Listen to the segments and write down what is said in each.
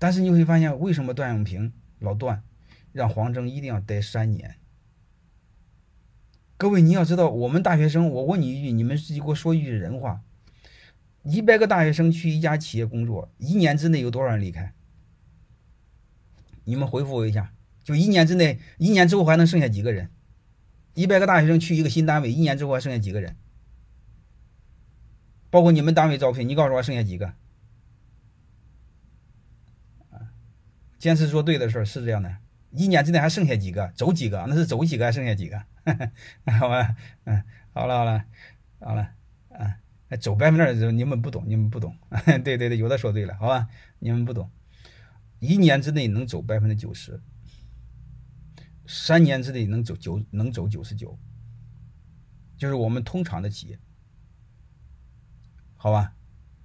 但是你会发现，为什么段永平老段让黄峥一定要待三年？各位，你要知道，我们大学生，我问你一句，你们自己给我说一句人话：一百个大学生去一家企业工作，一年之内有多少人离开？你们回复我一下，就一年之内，一年之后还能剩下几个人？一百个大学生去一个新单位，一年之后还剩下几个人？包括你们单位招聘，你告诉我剩下几个？坚持做对的事儿是这样的，一年之内还剩下几个？走几个？那是走几个还剩下几个？好吧，嗯，好了好了好了，啊，走百分之二，你们不懂，你们不懂。对对对，有的说对了，好吧，你们不懂，一年之内能走百分之九十。三年之内能走九能走九十九，就是我们通常的企业，好吧？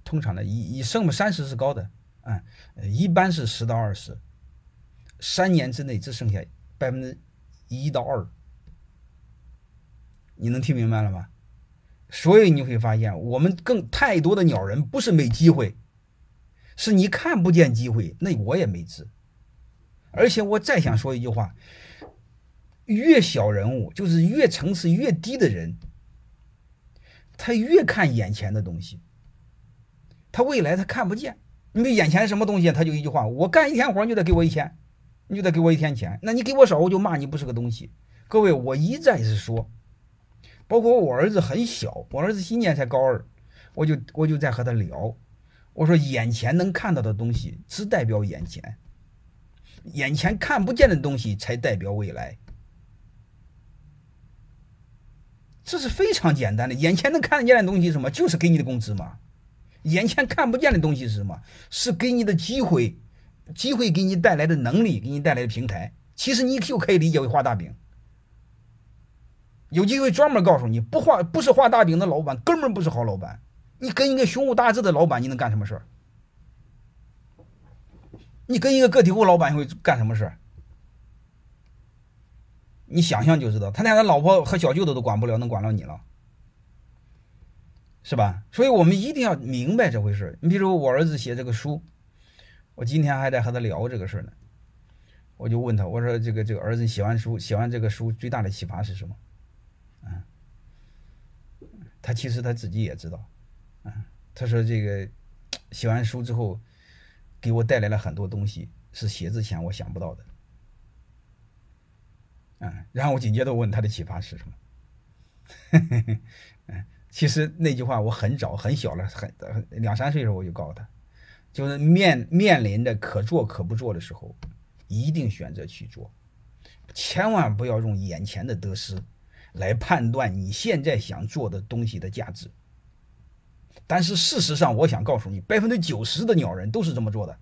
通常的以以剩三十是高的，嗯，一般是十到二十，三年之内只剩下百分之一到二，你能听明白了吗？所以你会发现，我们更太多的鸟人不是没机会，是你看不见机会，那我也没治。而且我再想说一句话。越小人物，就是越层次越低的人，他越看眼前的东西，他未来他看不见。你眼前什么东西，他就一句话：我干一天活，就得给我一千，你就得给我一天钱。那你给我少，我就骂你不是个东西。各位，我一再是说，包括我儿子很小，我儿子今年才高二，我就我就在和他聊，我说眼前能看到的东西只代表眼前，眼前看不见的东西才代表未来。这是非常简单的，眼前能看得见的东西什么？就是给你的工资嘛。眼前看不见的东西是什么？是给你的机会，机会给你带来的能力，给你带来的平台。其实你就可以理解为画大饼。有机会专门告诉你，不画不是画大饼的老板，根本不是好老板。你跟一个胸无大志的老板，你能干什么事儿？你跟一个个体户老板会干什么事儿？你想想就知道，他连他老婆和小舅子都管不了，能管了你了，是吧？所以我们一定要明白这回事你比如我儿子写这个书，我今天还在和他聊这个事呢。我就问他，我说这个这个儿子写完书，写完这个书最大的启发是什么？啊，他其实他自己也知道，啊，他说这个写完书之后，给我带来了很多东西，是写之前我想不到的。嗯，然后我紧接着问他的启发是什么？嗯，其实那句话我很早很小了，很两三岁的时候我就告诉他，就是面面临着可做可不做的时候，一定选择去做，千万不要用眼前的得失来判断你现在想做的东西的价值。但是事实上，我想告诉你，百分之九十的鸟人都是这么做的，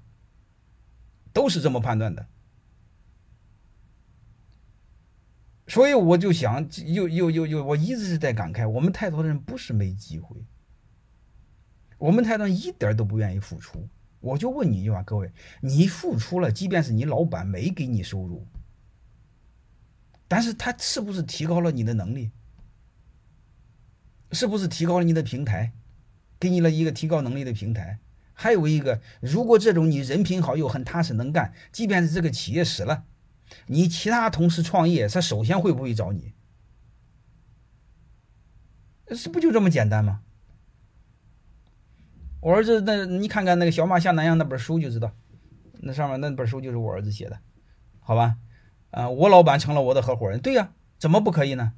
都是这么判断的。所以我就想，又又又又，我一直是在感慨，我们太多的人不是没机会，我们太多人一点都不愿意付出。我就问你一句话，各位，你付出了，即便是你老板没给你收入，但是他是不是提高了你的能力？是不是提高了你的平台，给你了一个提高能力的平台？还有一个，如果这种你人品好又很踏实能干，即便是这个企业死了。你其他同事创业，他首先会不会找你？是不就这么简单吗？我儿子那，你看看那个《小马向南阳》那本书就知道，那上面那本书就是我儿子写的，好吧？啊，我老板成了我的合伙人，对呀，怎么不可以呢？